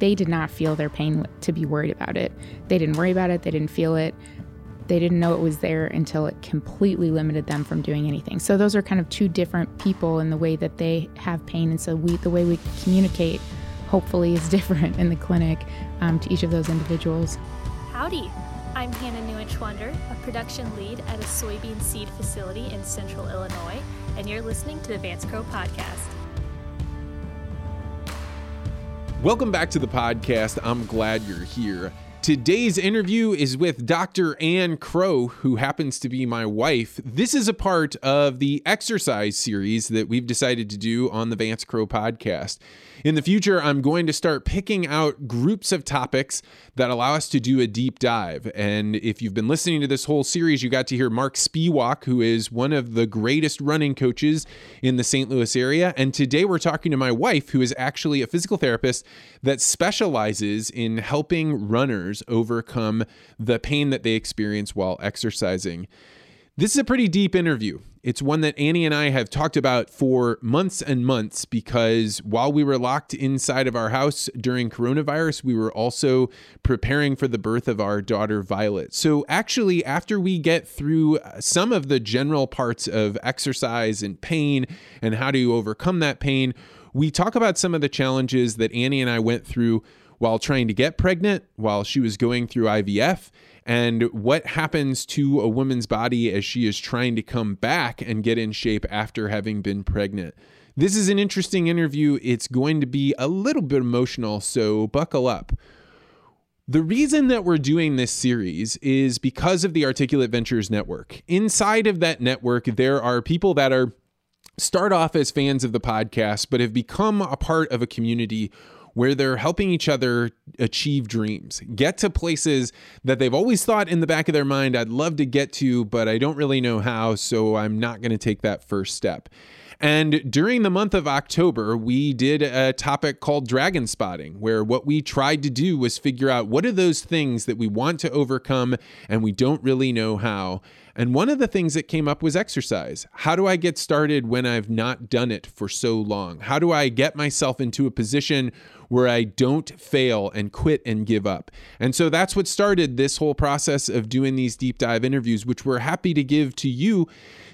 they did not feel their pain to be worried about it. They didn't worry about it, they didn't feel it. They didn't know it was there until it completely limited them from doing anything. So those are kind of two different people in the way that they have pain. And so we the way we communicate hopefully is different in the clinic um, to each of those individuals. Howdy. I'm Hannah Newinch-Wonder, a production lead at a soybean seed facility in central Illinois, and you're listening to the Vance Crowe Podcast. Welcome back to the podcast. I'm glad you're here. Today's interview is with Dr. Ann Crowe, who happens to be my wife. This is a part of the exercise series that we've decided to do on the Vance Crowe podcast. In the future, I'm going to start picking out groups of topics that allow us to do a deep dive. And if you've been listening to this whole series, you got to hear Mark Spiewak, who is one of the greatest running coaches in the St. Louis area. And today we're talking to my wife, who is actually a physical therapist that specializes in helping runners overcome the pain that they experience while exercising. This is a pretty deep interview. It's one that Annie and I have talked about for months and months because while we were locked inside of our house during coronavirus, we were also preparing for the birth of our daughter Violet. So, actually, after we get through some of the general parts of exercise and pain and how to overcome that pain, we talk about some of the challenges that Annie and I went through while trying to get pregnant, while she was going through IVF and what happens to a woman's body as she is trying to come back and get in shape after having been pregnant. This is an interesting interview. It's going to be a little bit emotional, so buckle up. The reason that we're doing this series is because of the Articulate Ventures Network. Inside of that network, there are people that are start off as fans of the podcast, but have become a part of a community where they're helping each other achieve dreams, get to places that they've always thought in the back of their mind, I'd love to get to, but I don't really know how, so I'm not going to take that first step. And during the month of October, we did a topic called dragon spotting, where what we tried to do was figure out what are those things that we want to overcome and we don't really know how. And one of the things that came up was exercise. How do I get started when I've not done it for so long? How do I get myself into a position where I don't fail and quit and give up. And so that's what started this whole process of doing these deep dive interviews, which we're happy to give to you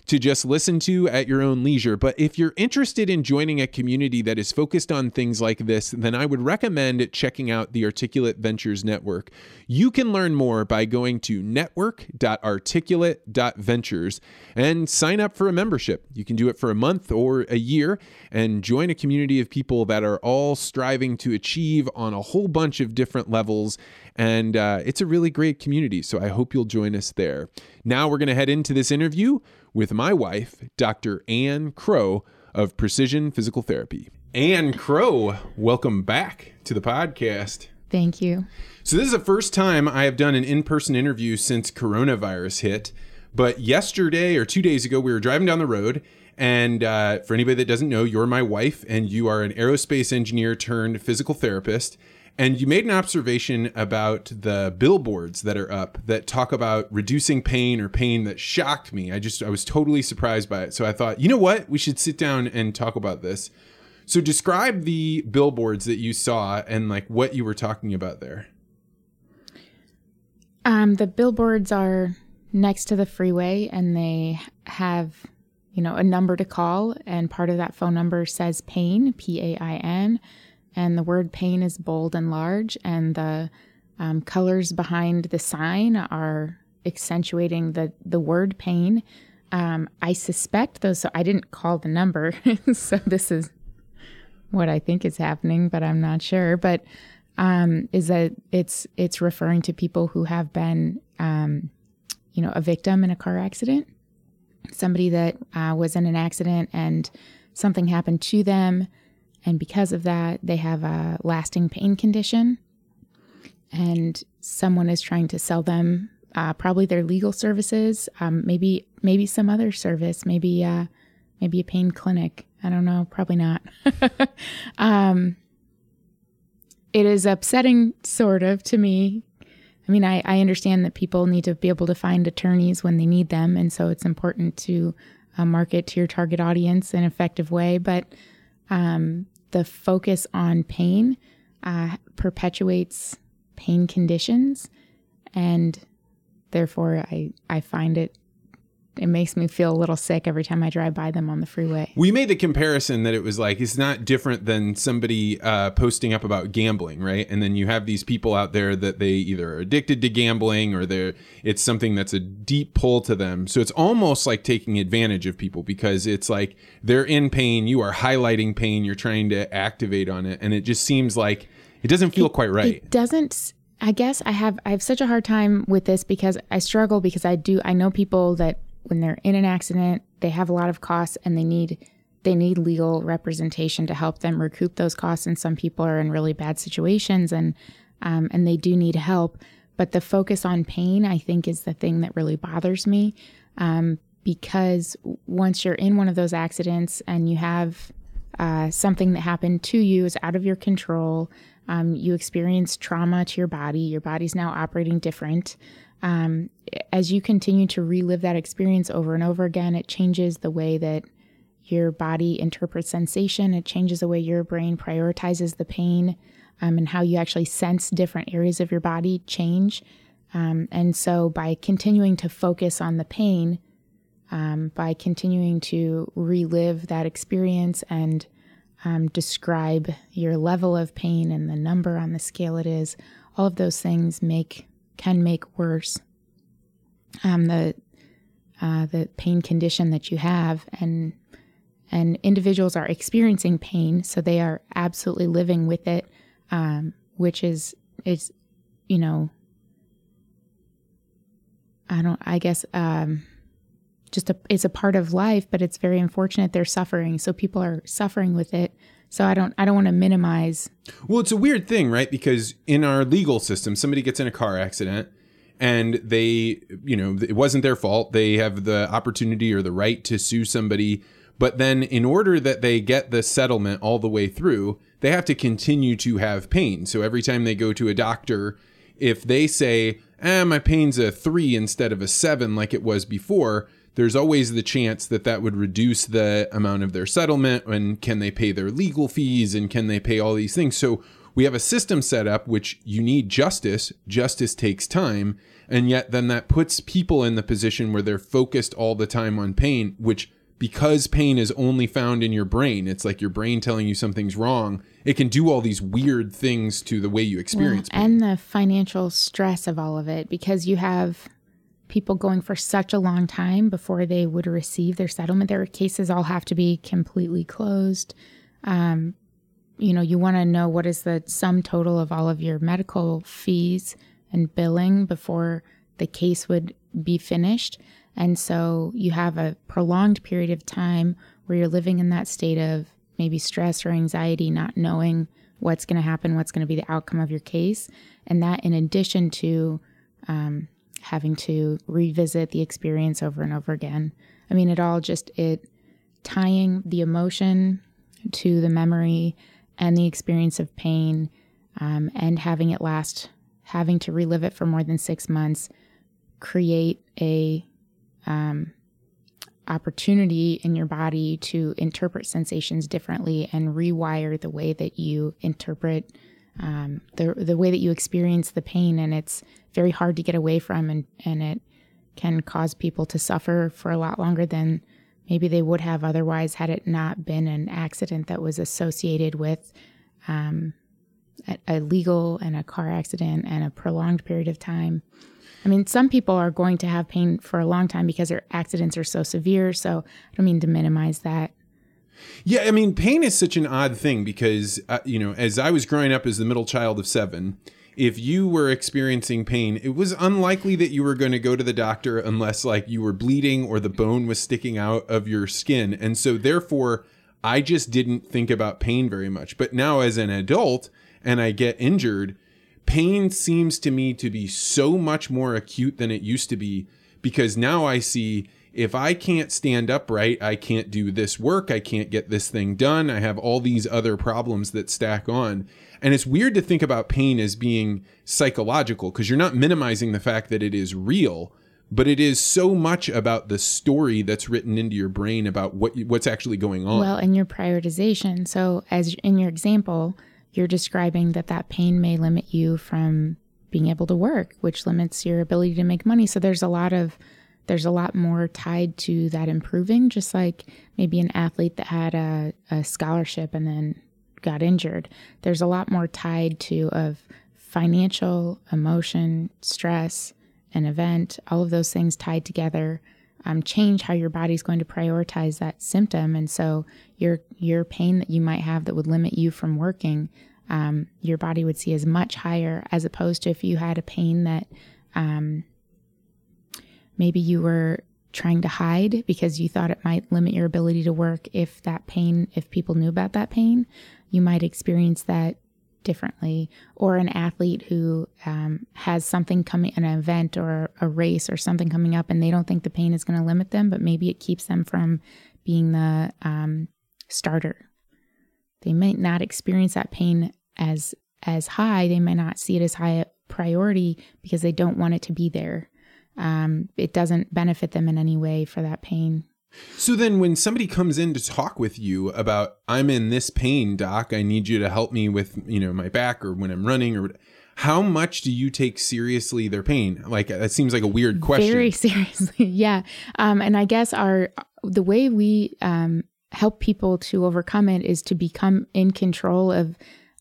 to just listen to at your own leisure. But if you're interested in joining a community that is focused on things like this, then I would recommend checking out the Articulate Ventures Network. You can learn more by going to network.articulate.ventures and sign up for a membership. You can do it for a month or a year and join a community of people that are all striving to achieve on a whole bunch of different levels. And uh, it's a really great community. So I hope you'll join us there. Now we're going to head into this interview with my wife, Dr. Ann Crowe of Precision Physical Therapy. Ann Crowe, welcome back to the podcast. Thank you. So, this is the first time I have done an in person interview since coronavirus hit. But yesterday or two days ago, we were driving down the road. And uh, for anybody that doesn't know, you're my wife, and you are an aerospace engineer turned physical therapist. And you made an observation about the billboards that are up that talk about reducing pain or pain that shocked me. I just, I was totally surprised by it. So I thought, you know what? We should sit down and talk about this. So describe the billboards that you saw and like what you were talking about there. Um, the billboards are next to the freeway and they have, you know, a number to call. And part of that phone number says pain, P A I N and the word pain is bold and large, and the um, colors behind the sign are accentuating the the word pain. Um, I suspect though, so I didn't call the number, so this is what I think is happening, but I'm not sure. But um, is that it's it's referring to people who have been, um, you know, a victim in a car accident, somebody that uh, was in an accident and something happened to them and because of that, they have a lasting pain condition. And someone is trying to sell them uh, probably their legal services, um, maybe maybe some other service, maybe uh, maybe a pain clinic. I don't know, probably not. um, it is upsetting, sort of, to me. I mean, I, I understand that people need to be able to find attorneys when they need them, and so it's important to uh, market to your target audience in an effective way. But um, the focus on pain uh, perpetuates pain conditions, and therefore I I find it it makes me feel a little sick every time I drive by them on the freeway. We made the comparison that it was like it's not different than somebody uh, posting up about gambling, right? And then you have these people out there that they either are addicted to gambling or they're it's something that's a deep pull to them. So it's almost like taking advantage of people because it's like they're in pain, you are highlighting pain, you're trying to activate on it, and it just seems like it doesn't feel it, quite right. It doesn't. I guess I have I have such a hard time with this because I struggle because I do I know people that when they're in an accident, they have a lot of costs and they need they need legal representation to help them recoup those costs. And some people are in really bad situations and um, and they do need help. But the focus on pain, I think, is the thing that really bothers me. Um, because once you're in one of those accidents and you have uh, something that happened to you is out of your control, um, you experience trauma to your body, your body's now operating different um, as you continue to relive that experience over and over again, it changes the way that your body interprets sensation. It changes the way your brain prioritizes the pain um, and how you actually sense different areas of your body change. Um, and so, by continuing to focus on the pain, um, by continuing to relive that experience and um, describe your level of pain and the number on the scale it is, all of those things make can make worse um, the uh, the pain condition that you have. And and individuals are experiencing pain so they are absolutely living with it um, which is is you know i don't i guess um, just a it's a part of life but it's very unfortunate they're suffering so people are suffering with it so I don't I don't want to minimize. Well, it's a weird thing, right? Because in our legal system, somebody gets in a car accident and they, you know, it wasn't their fault. They have the opportunity or the right to sue somebody, but then in order that they get the settlement all the way through, they have to continue to have pain. So every time they go to a doctor, if they say, "Ah, my pain's a 3 instead of a 7 like it was before," there's always the chance that that would reduce the amount of their settlement and can they pay their legal fees and can they pay all these things? So we have a system set up which you need justice justice takes time and yet then that puts people in the position where they're focused all the time on pain which because pain is only found in your brain it's like your brain telling you something's wrong it can do all these weird things to the way you experience well, and the financial stress of all of it because you have people going for such a long time before they would receive their settlement. Their cases all have to be completely closed. Um, you know, you want to know what is the sum total of all of your medical fees and billing before the case would be finished. And so you have a prolonged period of time where you're living in that state of maybe stress or anxiety, not knowing what's going to happen, what's going to be the outcome of your case. And that, in addition to um, having to revisit the experience over and over again. I mean, it all just it tying the emotion to the memory and the experience of pain, um, and having it last, having to relive it for more than six months, create a um, opportunity in your body to interpret sensations differently and rewire the way that you interpret um, the the way that you experience the pain, and it's very hard to get away from, and and it can cause people to suffer for a lot longer than maybe they would have otherwise had it not been an accident that was associated with um, a, a legal and a car accident and a prolonged period of time. I mean, some people are going to have pain for a long time because their accidents are so severe. So I don't mean to minimize that. Yeah, I mean, pain is such an odd thing because, uh, you know, as I was growing up as the middle child of seven, if you were experiencing pain, it was unlikely that you were going to go to the doctor unless, like, you were bleeding or the bone was sticking out of your skin. And so, therefore, I just didn't think about pain very much. But now, as an adult, and I get injured, pain seems to me to be so much more acute than it used to be because now I see if I can't stand upright, I can't do this work, I can't get this thing done, I have all these other problems that stack on. And it's weird to think about pain as being psychological because you're not minimizing the fact that it is real, but it is so much about the story that's written into your brain about what what's actually going on. Well, and your prioritization. So, as in your example, you're describing that that pain may limit you from being able to work, which limits your ability to make money. So there's a lot of there's a lot more tied to that improving, just like maybe an athlete that had a, a scholarship and then got injured. There's a lot more tied to of financial, emotion, stress, an event, all of those things tied together um, change how your body's going to prioritize that symptom. And so your your pain that you might have that would limit you from working, um, your body would see as much higher as opposed to if you had a pain that um, maybe you were trying to hide because you thought it might limit your ability to work. If that pain, if people knew about that pain, you might experience that differently, or an athlete who um, has something coming, an event or a race or something coming up, and they don't think the pain is going to limit them, but maybe it keeps them from being the um, starter. They might not experience that pain as as high. They might not see it as high a priority because they don't want it to be there. Um, it doesn't benefit them in any way for that pain. So then when somebody comes in to talk with you about I'm in this pain, doc, I need you to help me with, you know, my back or when I'm running or how much do you take seriously their pain? Like that seems like a weird question. Very seriously. yeah. Um, and I guess our the way we um, help people to overcome it is to become in control of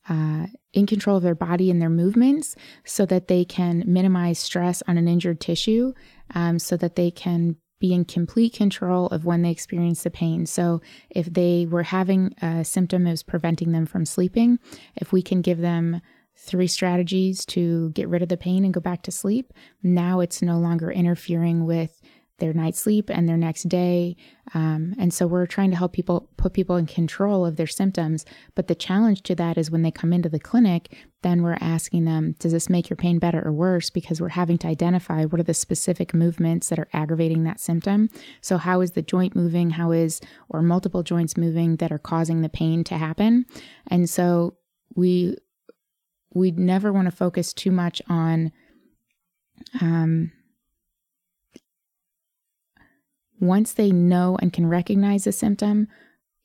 uh, in control of their body and their movements so that they can minimize stress on an injured tissue um, so that they can be in complete control of when they experience the pain. So, if they were having a symptom that was preventing them from sleeping, if we can give them three strategies to get rid of the pain and go back to sleep, now it's no longer interfering with their night's sleep and their next day. Um, and so we're trying to help people put people in control of their symptoms. But the challenge to that is when they come into the clinic, then we're asking them, does this make your pain better or worse? Because we're having to identify what are the specific movements that are aggravating that symptom. So, how is the joint moving? How is, or multiple joints moving that are causing the pain to happen? And so we, we never want to focus too much on, um, once they know and can recognize a symptom,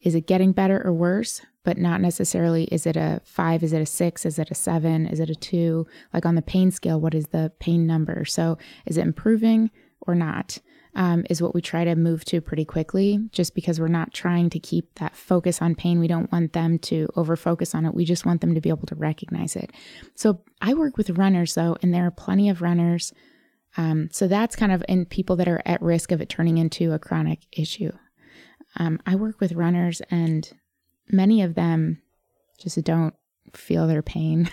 is it getting better or worse? But not necessarily is it a five, is it a six, is it a seven, is it a two? Like on the pain scale, what is the pain number? So is it improving or not? Um, is what we try to move to pretty quickly, just because we're not trying to keep that focus on pain. We don't want them to over focus on it. We just want them to be able to recognize it. So I work with runners though, and there are plenty of runners um, so that's kind of in people that are at risk of it turning into a chronic issue. Um, I work with runners, and many of them just don't feel their pain.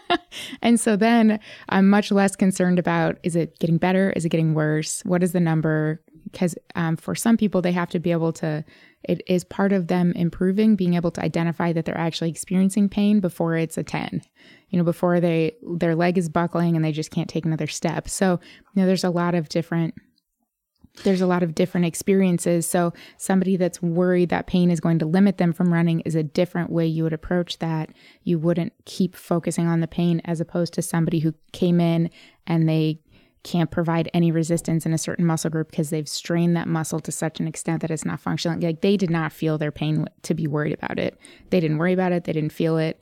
and so then I'm much less concerned about is it getting better? Is it getting worse? What is the number? Because um, for some people, they have to be able to, it is part of them improving, being able to identify that they're actually experiencing pain before it's a 10 you know, before they their leg is buckling and they just can't take another step. So, you know, there's a lot of different there's a lot of different experiences. So, somebody that's worried that pain is going to limit them from running is a different way you would approach that. You wouldn't keep focusing on the pain as opposed to somebody who came in and they can't provide any resistance in a certain muscle group because they've strained that muscle to such an extent that it's not functioning. Like they did not feel their pain to be worried about it. They didn't worry about it. They didn't feel it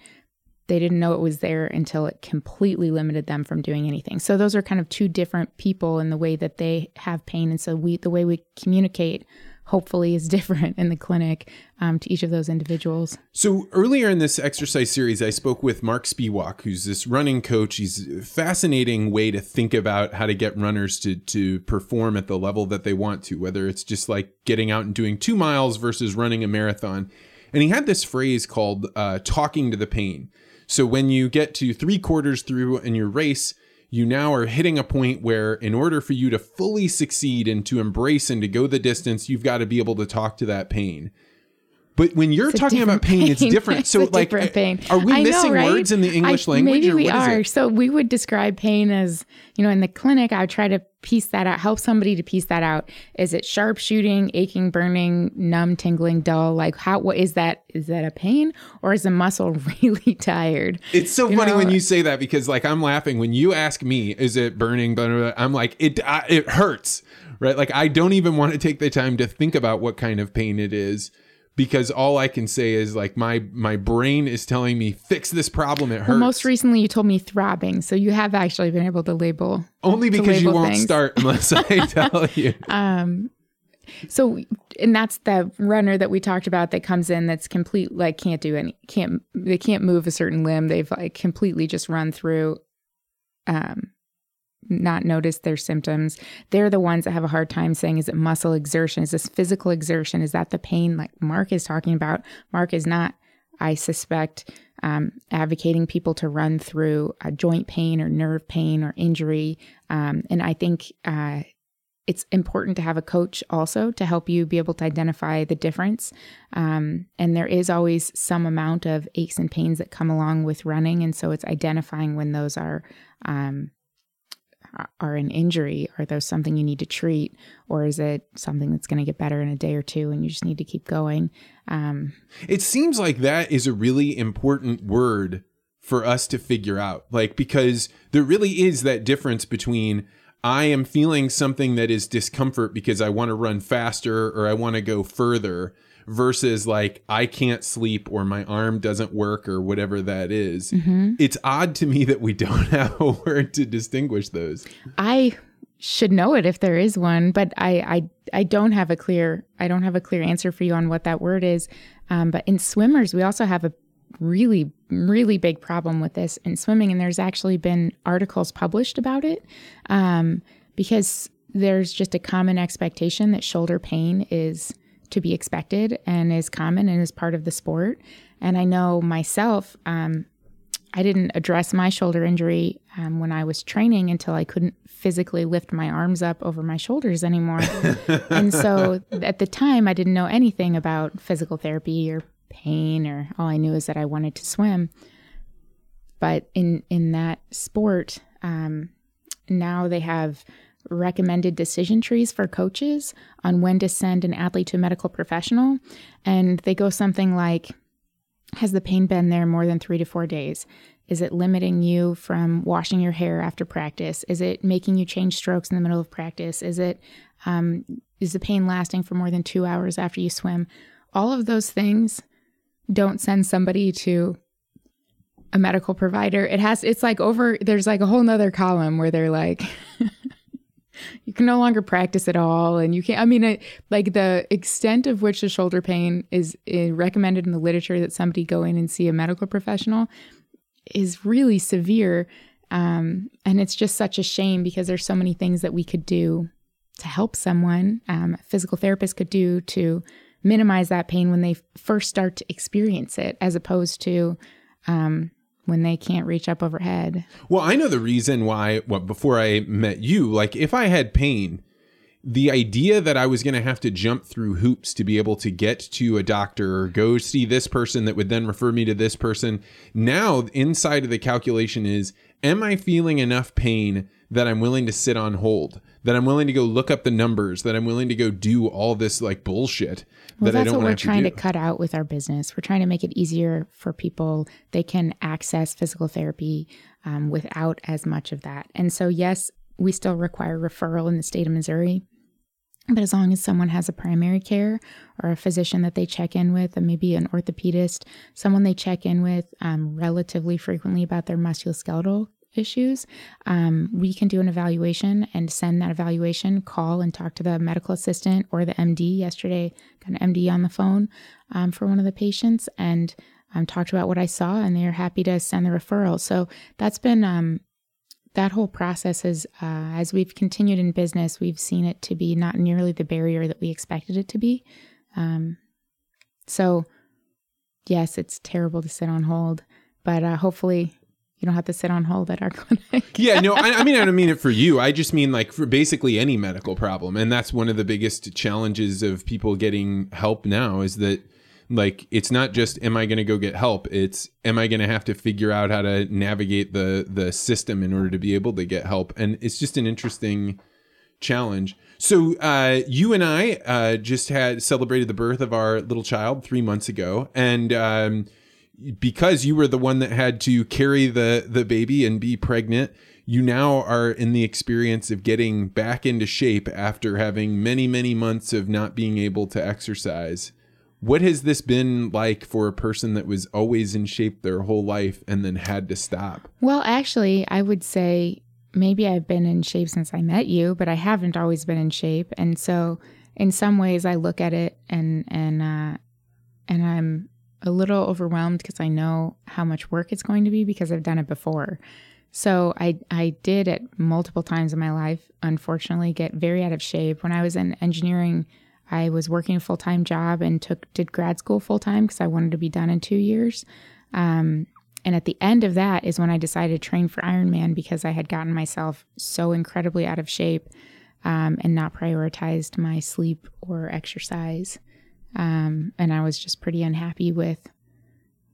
they didn't know it was there until it completely limited them from doing anything. So those are kind of two different people in the way that they have pain, and so we the way we communicate hopefully is different in the clinic um, to each of those individuals. So earlier in this exercise series, I spoke with Mark Spiewak, who's this running coach. He's a fascinating way to think about how to get runners to to perform at the level that they want to, whether it's just like getting out and doing two miles versus running a marathon. And he had this phrase called uh, "talking to the pain." So when you get to three quarters through in your race, you now are hitting a point where, in order for you to fully succeed and to embrace and to go the distance, you've got to be able to talk to that pain. But when you're talking about pain, pain, it's different. It's so, like, different uh, pain. are we missing know, right? words in the English I, language? Maybe or we what is are. it? So we would describe pain as, you know, in the clinic, I would try to piece that out, help somebody to piece that out. Is it sharp shooting, aching, burning, numb, tingling, dull? Like, how? What is that? Is that a pain or is the muscle really tired? It's so You funny know, when you say that because, like, I'm laughing when you ask me, "Is it burning?" Blah, blah, blah, I'm like, "It I, it hurts." Right? Like, I don't even want to take the time to think about what kind of pain it is because all I can say is like my my brain is telling me fix this problem. It hurts. Well, most recently you told me throbbing, so you have actually been able to label. Only because you won't things. start unless I tell you. Um, so and that's the runner that we talked about that comes in that's complete like can't do any can't they can't move a certain limb. They've like completely just run through. Um, not noticed their symptoms. They're the ones that have a hard time saying, is it muscle exertion? Is this physical exertion? Is that the pain like Mark is talking about? Mark is not, I suspect, um, advocating people to run through joint pain or nerve pain or injury. Um, and I think uh, it's important to have a coach also to help you be able to identify the difference. Um, and there is always some amount of aches and pains that come along with running. And so it's identifying when those are. Um, are an injury? Are those something you need to treat, or is it something that's going to get better in a day or two, and you just need to keep going? Um, It seems like that is a really important word for us to figure out. Like, because there really is that difference between I am feeling something that is discomfort because I want to run faster or I want to go further versus like I can't sleep or my arm doesn't work or whatever that is. It's odd to me that we don't have a word to distinguish those. I should know it if there is one, but I, I I don't have a clear I don't have a clear answer for you on what that word is. Um, but in swimmers, we also have a really really big problem with this in swimming, and there's actually been articles published about it um, because there's just a common expectation that shoulder pain is to be expected and is common and is part of the sport. And I know myself. Um, I didn't address my shoulder injury um, when I was training until I couldn't physically lift my arms up over my shoulders anymore. and so at the time, I didn't know anything about physical therapy or pain, or all I knew is that I wanted to swim. But in in that sport, um, now they have recommended decision trees for coaches on when to send an athlete to a medical professional, and they go something like has the pain been there more than three to four days? Is it limiting you from washing your hair after practice? Is it making you change strokes in the middle of practice? Is it um, is the pain lasting for more than two hours after you swim? All of those things don't send somebody to a medical provider. It has it's like over there's like a whole nother column where they're like you can no longer practice at all. And you can't i mean it, like the extent of which the shoulder pain is, recommended in the literature that somebody go in and see a medical professional is really severe. Um, and it's just such a shame because there's so many things that we could do to help someone um, physical therapist could do to minimize that pain when they first start to experience it as opposed to um, when they can't reach up overhead Well, I know the reason why. Well, before I met you, like if I had pain, the idea that I was going to have to jump through hoops to be able to get to a doctor or go see this person that would then refer me to this person. Now, inside of the calculation is, am I feeling enough pain that I'm willing to sit on hold? That I'm willing to go look up the numbers? That I'm willing to go do all this like bullshit Well, that I that's don't what we're trying do? to cut out with our business. We're trying to make it easier for people. They can access physical therapy um, without as much of that. And so, yes, we still require referral in the state of Missouri. But as long as someone has a primary care or a physician that they check in with, and maybe an orthopedist, someone they check in with um, relatively frequently about their musculoskeletal issues, um, we can do an evaluation and send that evaluation, call and talk to the medical assistant or the MD. Yesterday, got an MD on the phone um, for one of the patients and um, talked about what I saw, and they're happy to send the referral. So that's been um, that whole process is uh, as we've continued in business, we've seen it to be not nearly the barrier that we expected it to be. Um, so, yes, it's terrible to sit on hold, but uh, hopefully you don't have to sit on hold at our clinic. yeah, no, I, I mean, I don't mean it for you. I just mean like for basically any medical problem. And that's one of the biggest challenges of people getting help now is that like it's not just am I going to go get help? It's am I going to have to figure out how to navigate the the system in order to be able to get help? And it's just an interesting challenge. So uh, you and I uh, just had celebrated the birth of our little child three months ago, and um, because you were the one that had to carry the the baby and be pregnant, you now are in the experience of getting back into shape after having many many months of not being able to exercise. What has this been like for a person that was always in shape their whole life and then had to stop? Well, actually, I would say maybe I've been in shape since I met you, but I haven't always been in shape. And so, in some ways, I look at it and and uh, and I'm a little overwhelmed because I know how much work it's going to be because I've done it before. So I I did at multiple times in my life, unfortunately, get very out of shape. When I was in engineering, I was working a full time job and took did grad school full time because I wanted to be done in two years. Um, and at the end of that is when I decided to train for Ironman because I had gotten myself so incredibly out of shape um, and not prioritized my sleep or exercise. Um, and I was just pretty unhappy with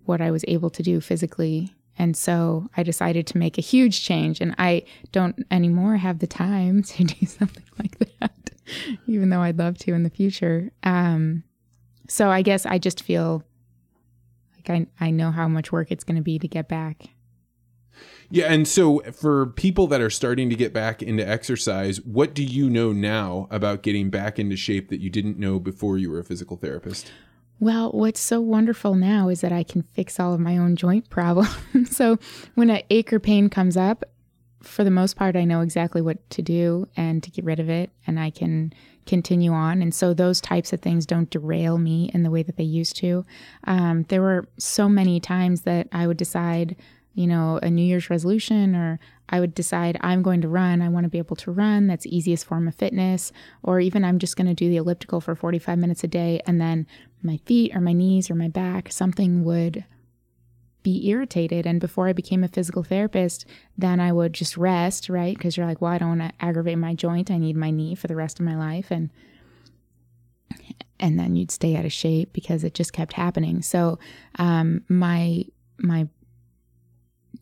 what I was able to do physically. And so I decided to make a huge change. And I don't anymore have the time to do something like that, even though I'd love to in the future. Um, so I guess I just feel like I, I know how much work it's going to be to get back. Yeah, and so for people that are starting to get back into exercise, what do you know now about getting back into shape that you didn't know before you were a physical therapist? Well, what's so wonderful now is that I can fix all of my own joint problems. so when an ache or pain comes up, for the most part, I know exactly what to do and to get rid of it, and I can continue on. And so those types of things don't derail me in the way that they used to. Um, there were so many times that I would decide, you know, a New Year's resolution, or I would decide I'm going to run. I want to be able to run. That's easiest form of fitness. Or even I'm just going to do the elliptical for 45 minutes a day. And then my feet or my knees or my back, something would be irritated. And before I became a physical therapist, then I would just rest, right? Because you're like, well, I don't want to aggravate my joint. I need my knee for the rest of my life. And and then you'd stay out of shape because it just kept happening. So um, my my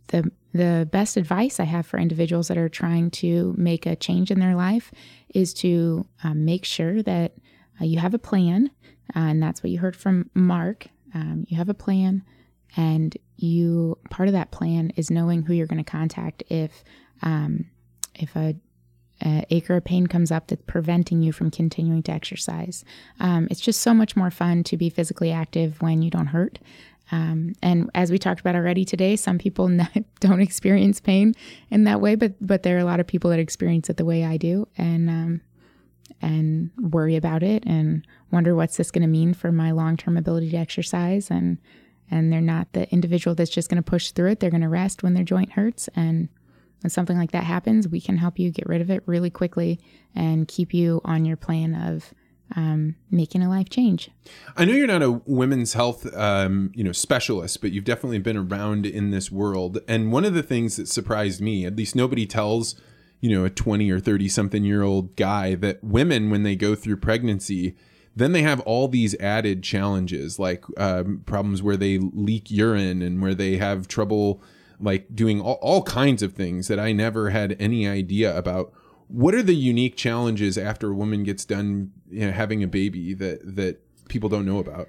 the the best advice I have for individuals that are trying to make a change in their life is to um, make sure that uh, you have a plan, uh, and that's what you heard from Mark. Um, you have a plan, and you part of that plan is knowing who you're going to contact if um, if a, a acre of pain comes up that's preventing you from continuing to exercise. Um, it's just so much more fun to be physically active when you don't hurt. Um, and as we talked about already today, some people don't experience pain in that way, but but there are a lot of people that experience it the way I do, and um, and worry about it and wonder what's this going to mean for my long term ability to exercise and and they're not the individual that's just going to push through it. They're going to rest when their joint hurts. And when something like that happens, we can help you get rid of it really quickly and keep you on your plan of um, making a life change. I know you're not a women's health, um, you know, specialist, but you've definitely been around in this world. And one of the things that surprised me, at least nobody tells, you know, a 20 or 30 something year old guy that women, when they go through pregnancy, then they have all these added challenges, like um, problems where they leak urine and where they have trouble, like doing all, all kinds of things that I never had any idea about. What are the unique challenges after a woman gets done you know, having a baby that that people don't know about?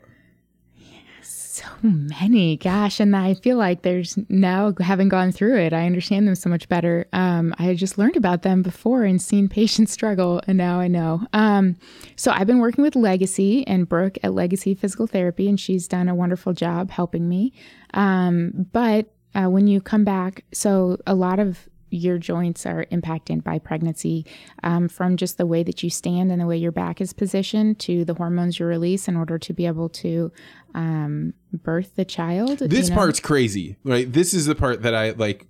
so many gosh and i feel like there's now having gone through it i understand them so much better. Um, i had just learned about them before and seen patients struggle and now i know. Um, so i've been working with legacy and brooke at legacy physical therapy and she's done a wonderful job helping me. Um, but uh, when you come back so a lot of your joints are impacted by pregnancy um, from just the way that you stand and the way your back is positioned to the hormones you release in order to be able to um, birth the child. This you know? part's crazy, right? This is the part that I like.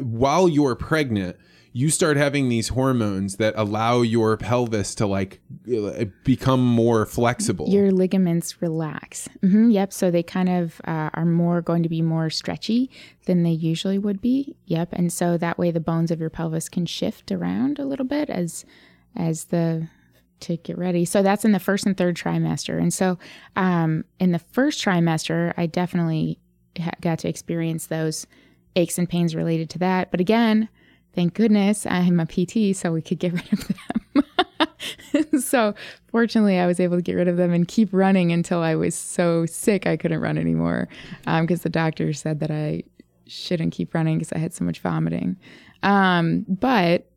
While you're pregnant, you start having these hormones that allow your pelvis to like become more flexible. Your ligaments relax. Mm-hmm, yep. So they kind of uh, are more going to be more stretchy than they usually would be. Yep. And so that way the bones of your pelvis can shift around a little bit as as the to get ready. So that's in the first and third trimester. And so um, in the first trimester, I definitely ha- got to experience those aches and pains related to that. But again, thank goodness I'm a PT, so we could get rid of them. so fortunately, I was able to get rid of them and keep running until I was so sick I couldn't run anymore because um, the doctor said that I shouldn't keep running because I had so much vomiting. Um, but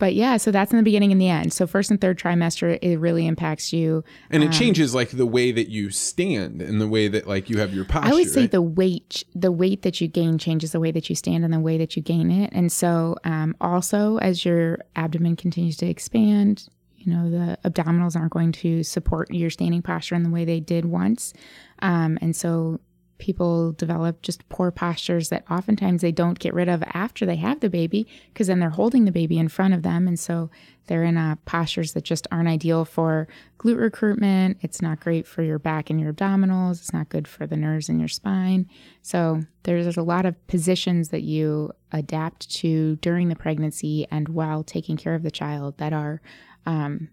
but yeah, so that's in the beginning and the end. So first and third trimester, it really impacts you. And it changes like the way that you stand and the way that like you have your posture. I always say right? the weight, the weight that you gain changes the way that you stand and the way that you gain it. And so, um, also as your abdomen continues to expand, you know the abdominals aren't going to support your standing posture in the way they did once, um, and so people develop just poor postures that oftentimes they don't get rid of after they have the baby because then they're holding the baby in front of them. And so they're in uh, postures that just aren't ideal for glute recruitment. It's not great for your back and your abdominals. It's not good for the nerves in your spine. So there's a lot of positions that you adapt to during the pregnancy and while taking care of the child that are um,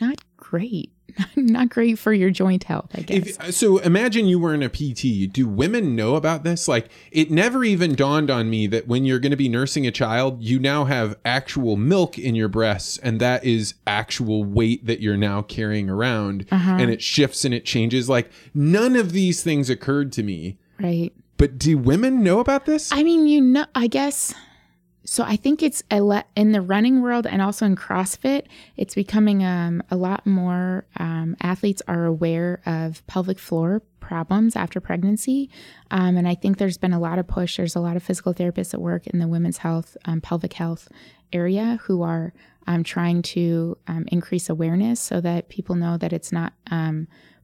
not great not great for your joint health, I guess. If, so imagine you were in a PT. Do women know about this? Like, it never even dawned on me that when you're going to be nursing a child, you now have actual milk in your breasts, and that is actual weight that you're now carrying around, Uh-huh. and it shifts and it changes. Like, none of these things occurred to me. right. But do women know about this? I mean, you know, I guess. So I think it's a le- in the running world and also in CrossFit, it's becoming um, a lot more. Um, athletes are aware of pelvic floor problems after pregnancy, um, and I think there's been a lot of push. There's a lot of physical therapists that work in the women's health, um, pelvic health area who are um, trying to um, increase awareness so that people know that it's not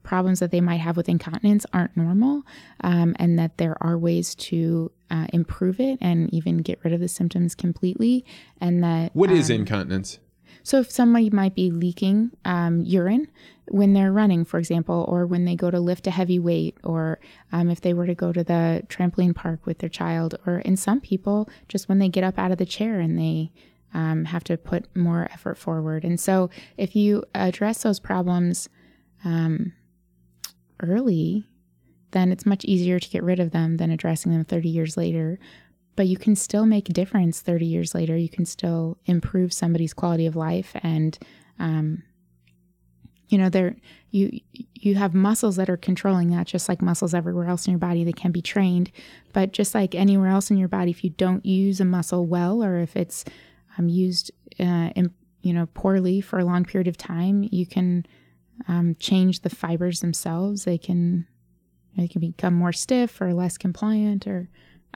problems that they might have with incontinence aren't normal um, and that there are ways to uh, improve it and even get rid of the symptoms completely and that What is um, incontinence? so if somebody might be leaking um, urine when they're running, for example, or when they go to lift a heavy weight, or um, if they were to go to the trampoline park with their child, or in some people, just when they get up out of the chair and they um, have to put more effort forward. And so if you address those problems um, early, then it's much easier to get rid of them than addressing them 30 years later. But you can still make a difference 30 years later. You can still improve somebody's quality of life and um, you know there you you have muscles that are controlling that just like muscles everywhere else in your body. That can be trained. But just like anywhere else in your body if you don't use a muscle well or if it's um, used uh, in, you know poorly for a long period of time you can um, change the fibers themselves. They can they can become more stiff or less compliant or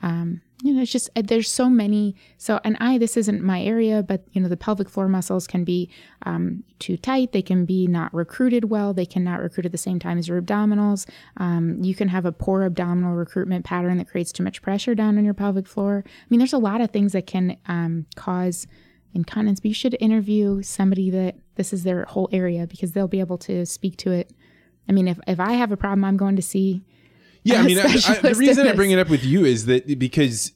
um, you know, it's just uh, there's so many. So, and I, this isn't my area, but you know, the pelvic floor muscles can be um, too tight. They can be not recruited well. They cannot recruit at the same time as your abdominals. Um, you can have a poor abdominal recruitment pattern that creates too much pressure down on your pelvic floor. I mean, there's a lot of things that can um, cause incontinence, but you should interview somebody that this is their whole area because they'll be able to speak to it. I mean, if, if I have a problem, I'm going to see Yeah, I mean, I, I, the reason I bring it up with you is that because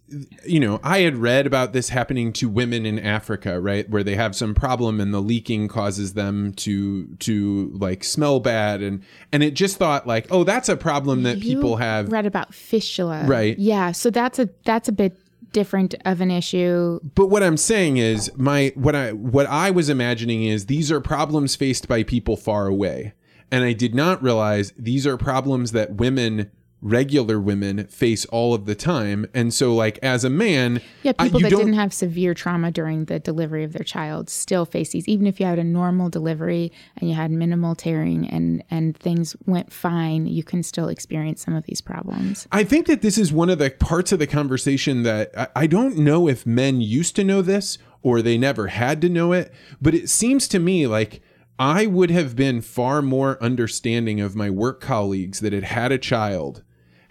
you know I had read about this happening to women in Africa, right, where they have some problem and the leaking causes them to to like smell bad, and and it just thought like, oh, that's a problem that You people have. read about fistula Right. yeah so that's a that's a bit different of an issue But what I'm saying is my what I what I was imagining is these are problems faced by people far away. And I did not realize these are problems that women regular women face all of the time. And so like as a man, yeah I- people you that don't- didn't have severe trauma during the delivery of their child still face these even if you had a normal delivery and you had minimal tearing and and things went fine you can still experience some of these problems I think that this is one of the parts of the conversation that I, I don't know if men used to know this or they never had to know it, but it seems to me like I would have been far more understanding of my work colleagues that had had a child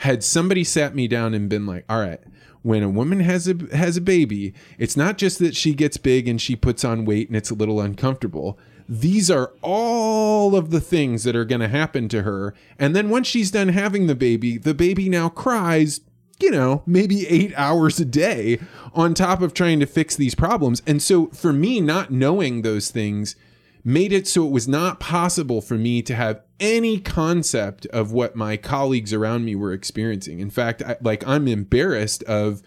had somebody sat me down and been like, "All right, when a woman has a has a baby, it's not just that she gets big and she puts on weight and it's a little uncomfortable. These are all of the things that are going to happen to her. And then once she's done having the baby, the baby now cries, you know, maybe 8 hours a day on top of trying to fix these problems. And so for me not knowing those things made it so it was not possible for me to have any concept of what my colleagues around me were experiencing. In fact, I, like I'm embarrassed of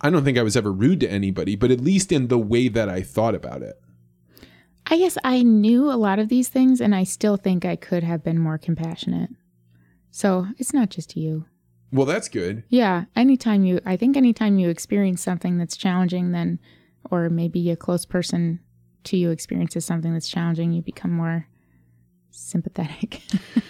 I don't think I was ever rude to anybody, but at least in the way that I thought about it. i guess i knew a lot of these things and i still think i could have been more compassionate so it's not just you Well, that's good. Yeah, anytime you, I think anytime you experience something that's challenging, then, or maybe a close person to you experiences something that's challenging, you become more sympathetic.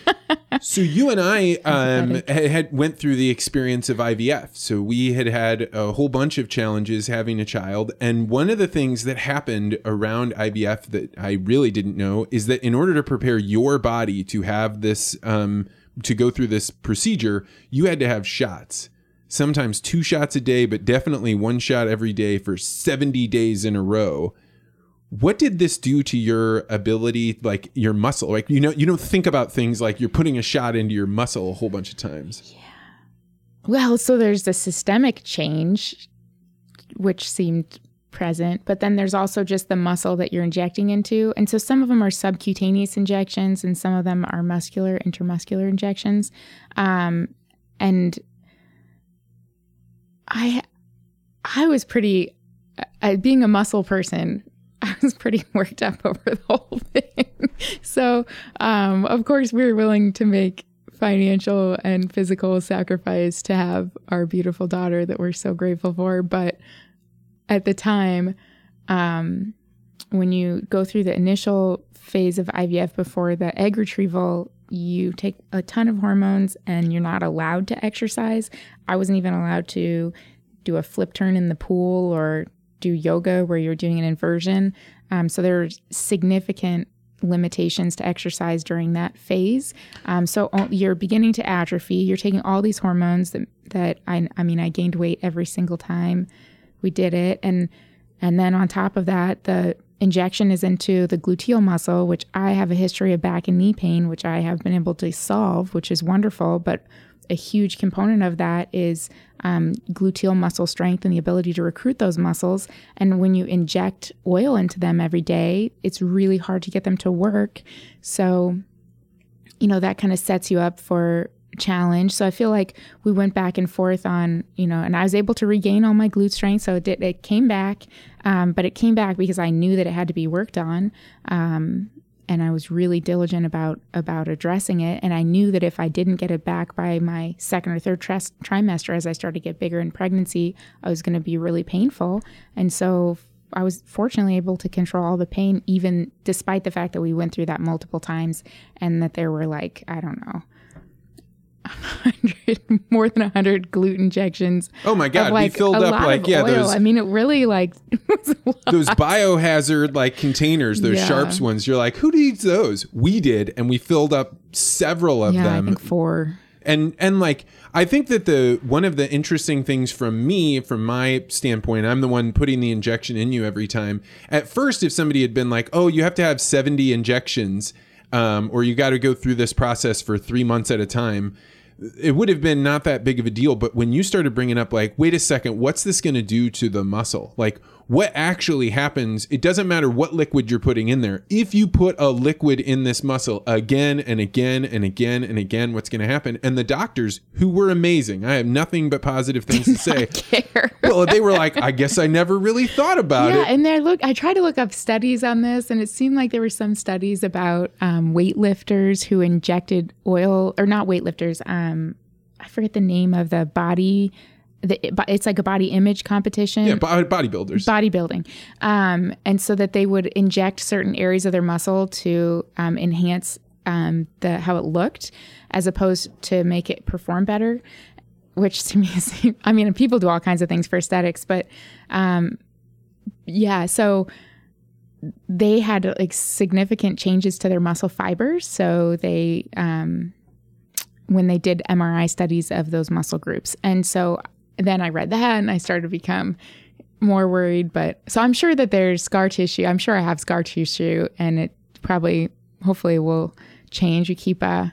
so you and I um, had went through the experience of IVF. So we had had a whole bunch of challenges having a child, and one of the things that happened around IVF that I really didn't know is that in order to prepare your body to have this um, to go through this procedure, you had to have shots. Sometimes two shots a day, but definitely one shot every day for 70 days in a row what did this do to your ability like your muscle? Like you know you don't think about things like you're putting a shot into your muscle a whole bunch of times. Yeah. Well so there's the systemic change which seemed present but then there's also just the muscle that you're injecting into. And so some of them are subcutaneous injections and some of them are muscular intramuscular injections. Um, and i i was pretty uh, being a muscle person was pretty worked up over the whole thing. so, um, of course, we were willing to make financial and physical sacrifice to have our beautiful daughter that we're so grateful for. But at the time, um, when you go through the initial phase of IVF before the egg retrieval, you take a ton of hormones and you're not allowed to exercise. I wasn't even allowed to do a flip turn in the pool or do yoga where you're doing an inversion. Um, so there are significant limitations to exercise during that phase. Um, so you're beginning to atrophy. You're taking all these hormones that that I I mean I gained weight every single time we did it, and and then on top of that, the injection is into the gluteal muscle, which I have a history of back and knee pain, which I have been able to solve, which is wonderful. But a huge component of that is um, gluteal muscle strength and the ability to recruit those muscles. And when you inject oil into them every day, it's really hard to get them to work. So, you know, that kind of sets you up for challenge. So I feel like we went back and forth on, you know, and I was able to regain all my glute strength. So it did, it came back, um, but it came back because I knew that it had to be worked on. Um, and I was really diligent about about addressing it. And I knew that if I didn't get it back by my second or third tri- trimester, as I started to get bigger in pregnancy, I was going to be really painful. And so I was fortunately able to control all the pain, even despite the fact that we went through that multiple times, and that there were like I don't know 100 more than 100 glute injections oh my god like, we filled up like yeah oil. those i mean it really like those biohazard like containers those yeah. sharps ones you're like who needs those we did and we filled up several of yeah, them I think four and and like I think that the one of the interesting things from me, from my standpoint, I'm the one putting the injection in you every time. At first, if somebody had been like, "Oh, you have to have 70 injections," um, or you got to go through this process for three months at a time, it would have been not that big of a deal. But when you started bringing up, like, wait a second, what's this going to do to the muscle? Like, what actually happens, it doesn't matter what liquid you're putting in there. If you put a liquid in this muscle again and again and again and again, what's going to happen? And the doctors, who were amazing, I have nothing but positive things to say. Care. well, they were like, I guess I never really thought about yeah, it. Yeah, and there, look, I tried to look up studies on this, and it seemed like there were some studies about um, weightlifters who injected oil, or not weightlifters. Um, I forget the name of the body the, it's like a body image competition. Yeah, bodybuilders. Bodybuilding. Um, and so that they would inject certain areas of their muscle to um, enhance um, the how it looked, as opposed to make it perform better. Which to me is, I mean, people do all kinds of things for aesthetics, but um, yeah. So they had like significant changes to their muscle fibers. So they um, when they did MRI studies of those muscle groups. And so then I read that and I started to become more worried. But so I'm sure that there's scar tissue. I'm sure I have scar tissue and it probably, hopefully, will change. You keep uh,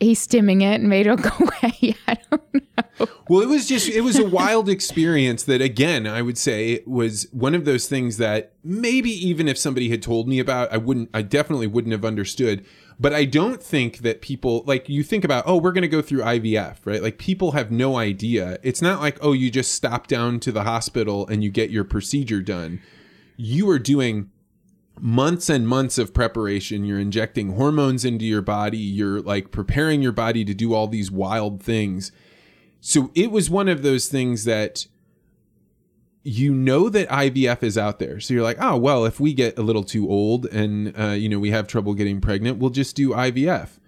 stimming it and maybe it'll go away. I don't know. Well, it was just, it was a wild experience that, again, I would say it was one of those things that maybe even if somebody had told me about, I wouldn't, I definitely wouldn't have understood. But I don't think that people like you think about, oh, we're going to go through IVF, right? Like people have no idea. It's not like, oh, you just stop down to the hospital and you get your procedure done. You are doing months and months of preparation. You're injecting hormones into your body. You're like preparing your body to do all these wild things. So it was one of those things that you know that IVF is out there. So you're like, oh, well, if we get a little too old and, uh, you know, we have trouble getting pregnant, we'll just do IVF.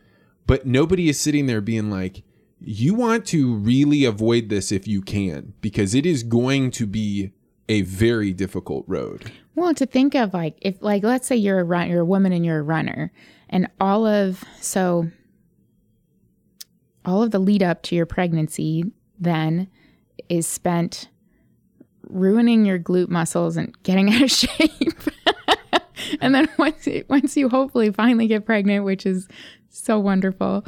But nobody is sitting there being like, you want to really avoid this if you can, because it is going to be a very difficult road. Well, to think of like if like let's say you're a run you're a woman and you're a runner and all of so all of the lead up to your pregnancy then is spent ruining your glute muscles and getting out of shape. and then once once you hopefully finally get pregnant, which is so wonderful,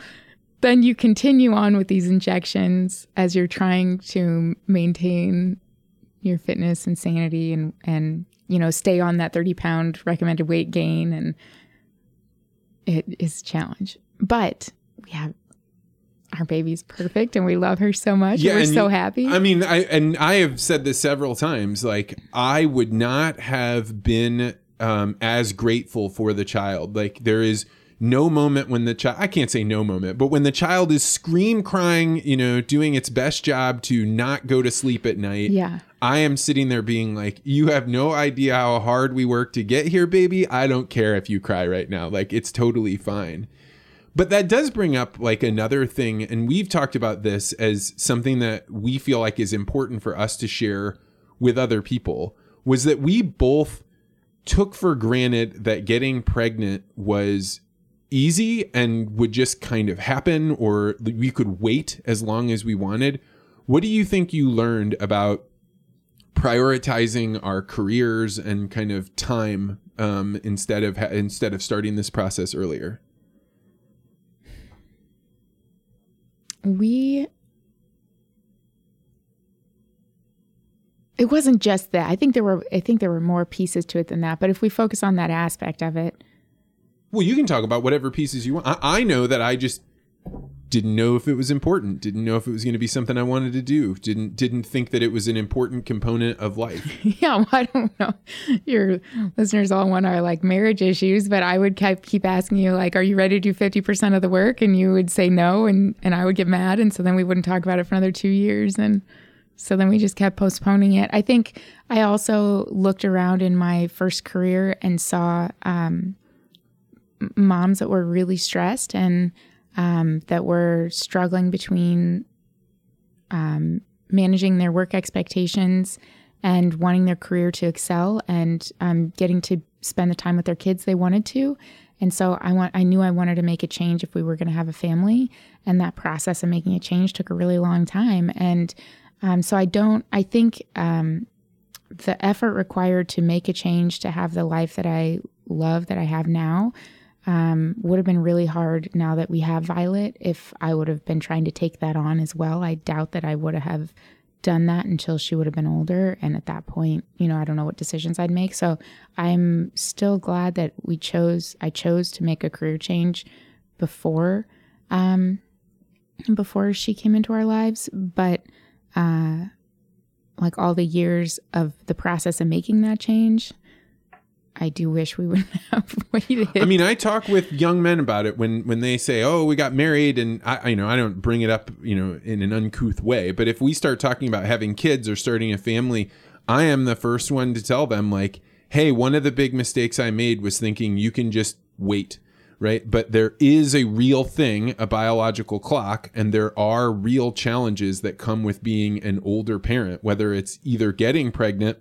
then you continue on with these injections as you're trying to maintain your fitness and sanity and and you know stay on that 30 pound recommended weight gain and it is a challenge but we have our baby's perfect and we love her so much yeah, we're so happy i mean i and i have said this several times like i would not have been um, as grateful for the child like there is no moment when the child I can't say no moment, but when the child is scream crying, you know, doing its best job to not go to sleep at night. Yeah. I am sitting there being like, you have no idea how hard we work to get here, baby. I don't care if you cry right now. Like it's totally fine. But that does bring up like another thing and we've talked about this as something that we feel like is important for us to share with other people was that we both took for granted that getting pregnant was easy and would just kind of happen or we could wait as long as we wanted. What do you think you learned about prioritizing our careers and kind of time um, instead of ha- instead of starting this process earlier? We it wasn't just that. I think there were I think there were more pieces to it than that. But if we focus on that aspect of it, well, you can talk about whatever pieces you want. I, I know that I just didn't know if it was important didn't know if it was going to be something i wanted to do didn't didn't think that it was an important component of life. Yeah well, i don't know. Your listeners all want our like marriage issues but i would keep keep asking you like are you ready to do 50% of the work? And you would say no and and i would get mad and so then we wouldn't talk about it for another two years and so then we just kept postponing it. I think i also looked around in my first career and saw um, moms that were really stressed and um, that were struggling between um, managing their work expectations and wanting their career to excel and um, getting to spend the time with their kids they wanted to. And so I want I knew I wanted to make a change if we were going to have a family, and that process of making a change took a really long time. And um, so I don't. I think um, the effort required to make a change to have the life that I love that I have now um, would have been really hard now that we have Violet. If I would have been trying to take that on as well, I doubt that I would have done that until she would have been older. And at that point, you know, I don't know what decisions I'd make. So I'm still glad that we chose, I chose to make a career change before, um, before she came into our lives. But, uh, like all the years of the process of making that change, I do wish we would have waited. I mean, I talk with young men about it when when they say, "Oh, we got married," and I, you know, I don't bring it up, you know, in an uncouth way. But if we start talking about having kids or starting a family, I am the first one to tell them, like, "Hey, one of the big mistakes I made was thinking you can just wait." Right. But there is a real thing, a biological clock, and there are real challenges that come with being an older parent, whether it's either getting pregnant,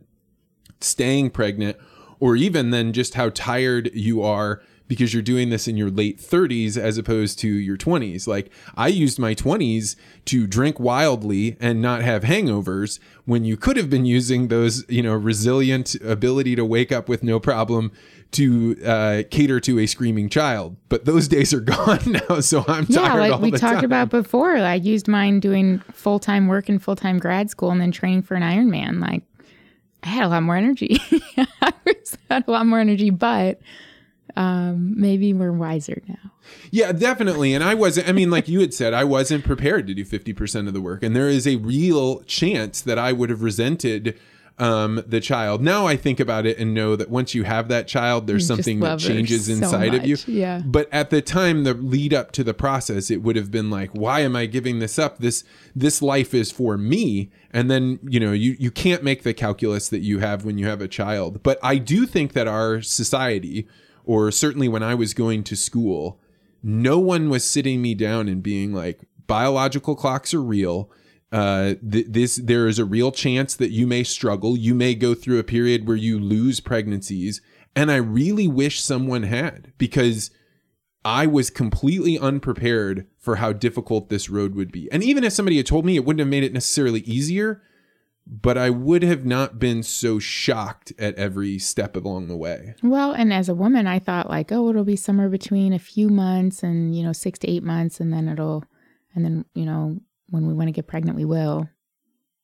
staying pregnant, or even then just how tired you are because you're doing this in your late 30s as opposed to your 20s. Like I used my 20s to drink wildly and not have hangovers when you could have been using those, you know, resilient ability to wake up with no problem to uh, cater to a screaming child. But those days are gone now, so I'm yeah, tired like we talked time. about before. I used mine doing full time work and full time grad school, and then training for an Ironman. Like I had a lot more energy. I had a lot more energy, but um, maybe we're wiser now. Yeah, definitely. And I wasn't, I mean, like you had said, I wasn't prepared to do 50% of the work. And there is a real chance that I would have resented um, the child. Now I think about it and know that once you have that child, there's something that changes so inside of you. yeah. But at the time, the lead up to the process, it would have been like, why am I giving this up? This this life is for me. And then you know you you can't make the calculus that you have when you have a child. But I do think that our society, or certainly when I was going to school, no one was sitting me down and being like, biological clocks are real. Uh, th- this there is a real chance that you may struggle. You may go through a period where you lose pregnancies, and I really wish someone had because I was completely unprepared for how difficult this road would be. And even if somebody had told me, it wouldn't have made it necessarily easier, but I would have not been so shocked at every step along the way. Well, and as a woman, I thought like, oh, it'll be somewhere between a few months and, you know, six to eight months. And then it'll, and then, you know, when we want to get pregnant, we will.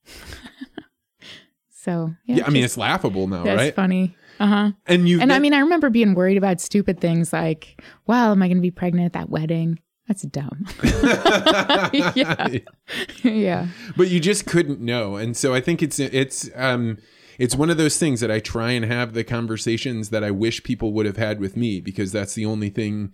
so, yeah. Yeah, I mean, it's laughable now, that's right? funny. Uh huh. And you And I mean, I remember being worried about stupid things like, well, am I going to be pregnant at that wedding? That's dumb. yeah. yeah. but you just couldn't know and so i think it's it's um it's one of those things that i try and have the conversations that i wish people would have had with me because that's the only thing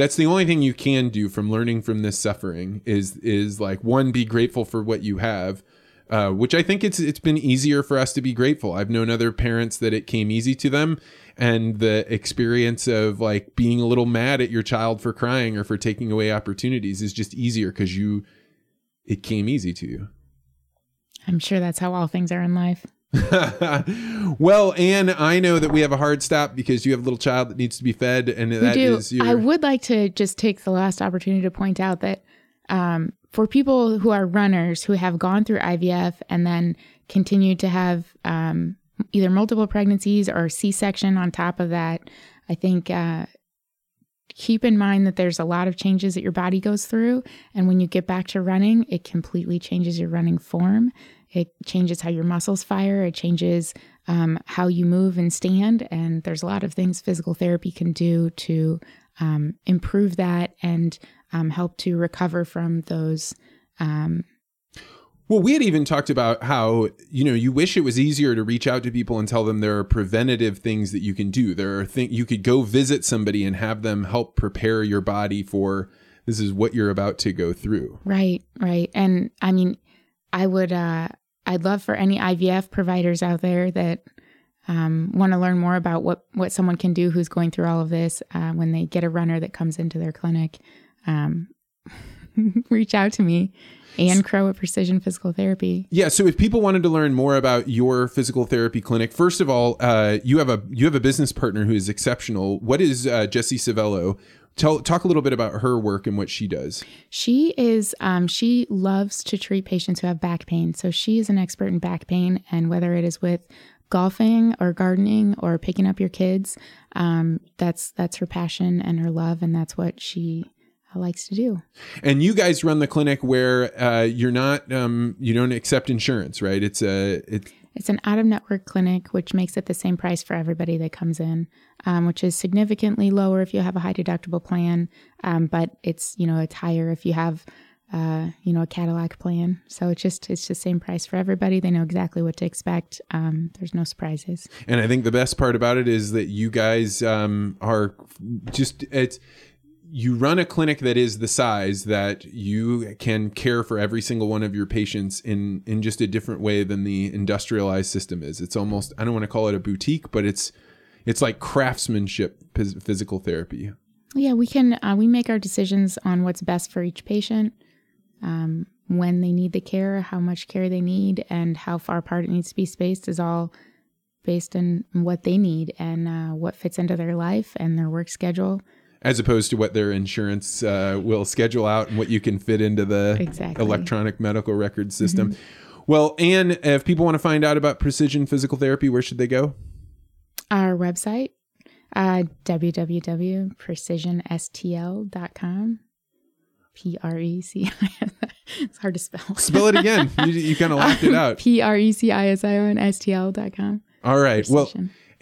that's the only thing you can do from learning from this suffering is is like one be grateful for what you have uh, which I think it's it's been easier for us to be grateful. I've known other parents that it came easy to them, and the experience of like being a little mad at your child for crying or for taking away opportunities is just easier because you it came easy to you. I'm sure that's how all things are in life. well, Ann, I know that we have a hard stop because you have a little child that needs to be fed, and We that do. is your. I would like to just take the last opportunity to point out that um, for people who are runners who have gone through IVF and then continued to have um, either multiple pregnancies or C section on top of that, I think uh, keep in mind that there's a lot of changes that your body goes through. And when you get back to running, it completely changes your running form. It changes how your muscles fire. It changes um, how you move and stand. And there's a lot of things physical therapy can do to um, improve that and um, help to recover from those. Um, Well, we had even talked about how, you know, you wish it was easier to reach out to people and tell them there are preventative things that you can do. There are things you could go visit somebody and have them help prepare your body for this is what you're about to go through. right, right. And I mean, I would, uh, I'd love for any IVF providers out there that um, want to learn more about what what someone can do who's going through all of this uh, when they get a runner that comes into their clinic. Um, reach out to me, Ann Crowe at Precision Physical Therapy. Yeah, so if people wanted to learn more about your physical therapy clinic, first of all, uh, you have a you have a business partner who is exceptional. What is uh, Jessie Savello? Tell talk a little bit about her work and what she does. She is, um, she loves to treat patients who have back pain. So she is an expert in back pain, and whether it is with golfing or gardening or picking up your kids, um, that's that's her passion and her love, and that's what she uh, likes to do. And you guys run the clinic where uh, you're not um, you don't accept insurance, right? It's a it's It's an out of network clinic, which makes it the same price for everybody that comes in, um, which is significantly lower if you have a high deductible plan, um, but it's you know it's higher if you have uh, you know a Cadillac plan. So it's just it's the same price for everybody. They know exactly what to expect. Um, there's no surprises. And I think the best part about it is that you guys um, are just it's you run a clinic that is the size that you can care for every single one of your patients in in just a different way than the industrialized system is. It's almost I don't want to call it a boutique, but it's it's like craftsmanship physical therapy. Yeah, we can uh, we make our decisions on what's best for each patient, um, when they need the care, how much care they need, and how far apart it needs to be spaced is all based on what they need and uh, what fits into their life and their work schedule. As opposed to what their insurance uh, will schedule out and what you can fit into the Exactly. electronic medical record system. Well, Ann, if people want to find out about precision physical therapy, where should they go? Our website, uh, www.precisionstl.com. P R E C. It's hard to spell. Spell it again. you you kind of laughed it out. P R E C I S I O N S T L dot com. All right. Well,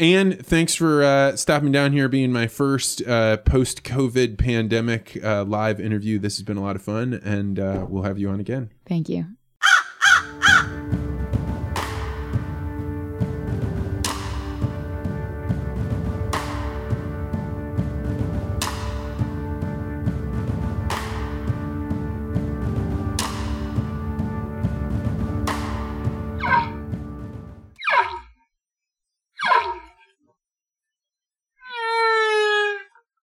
Ann, thanks for uh, stopping down here, being my first uh, post COVID pandemic uh, live interview. This has been a lot of fun, and uh, we'll have you on again. Thank you.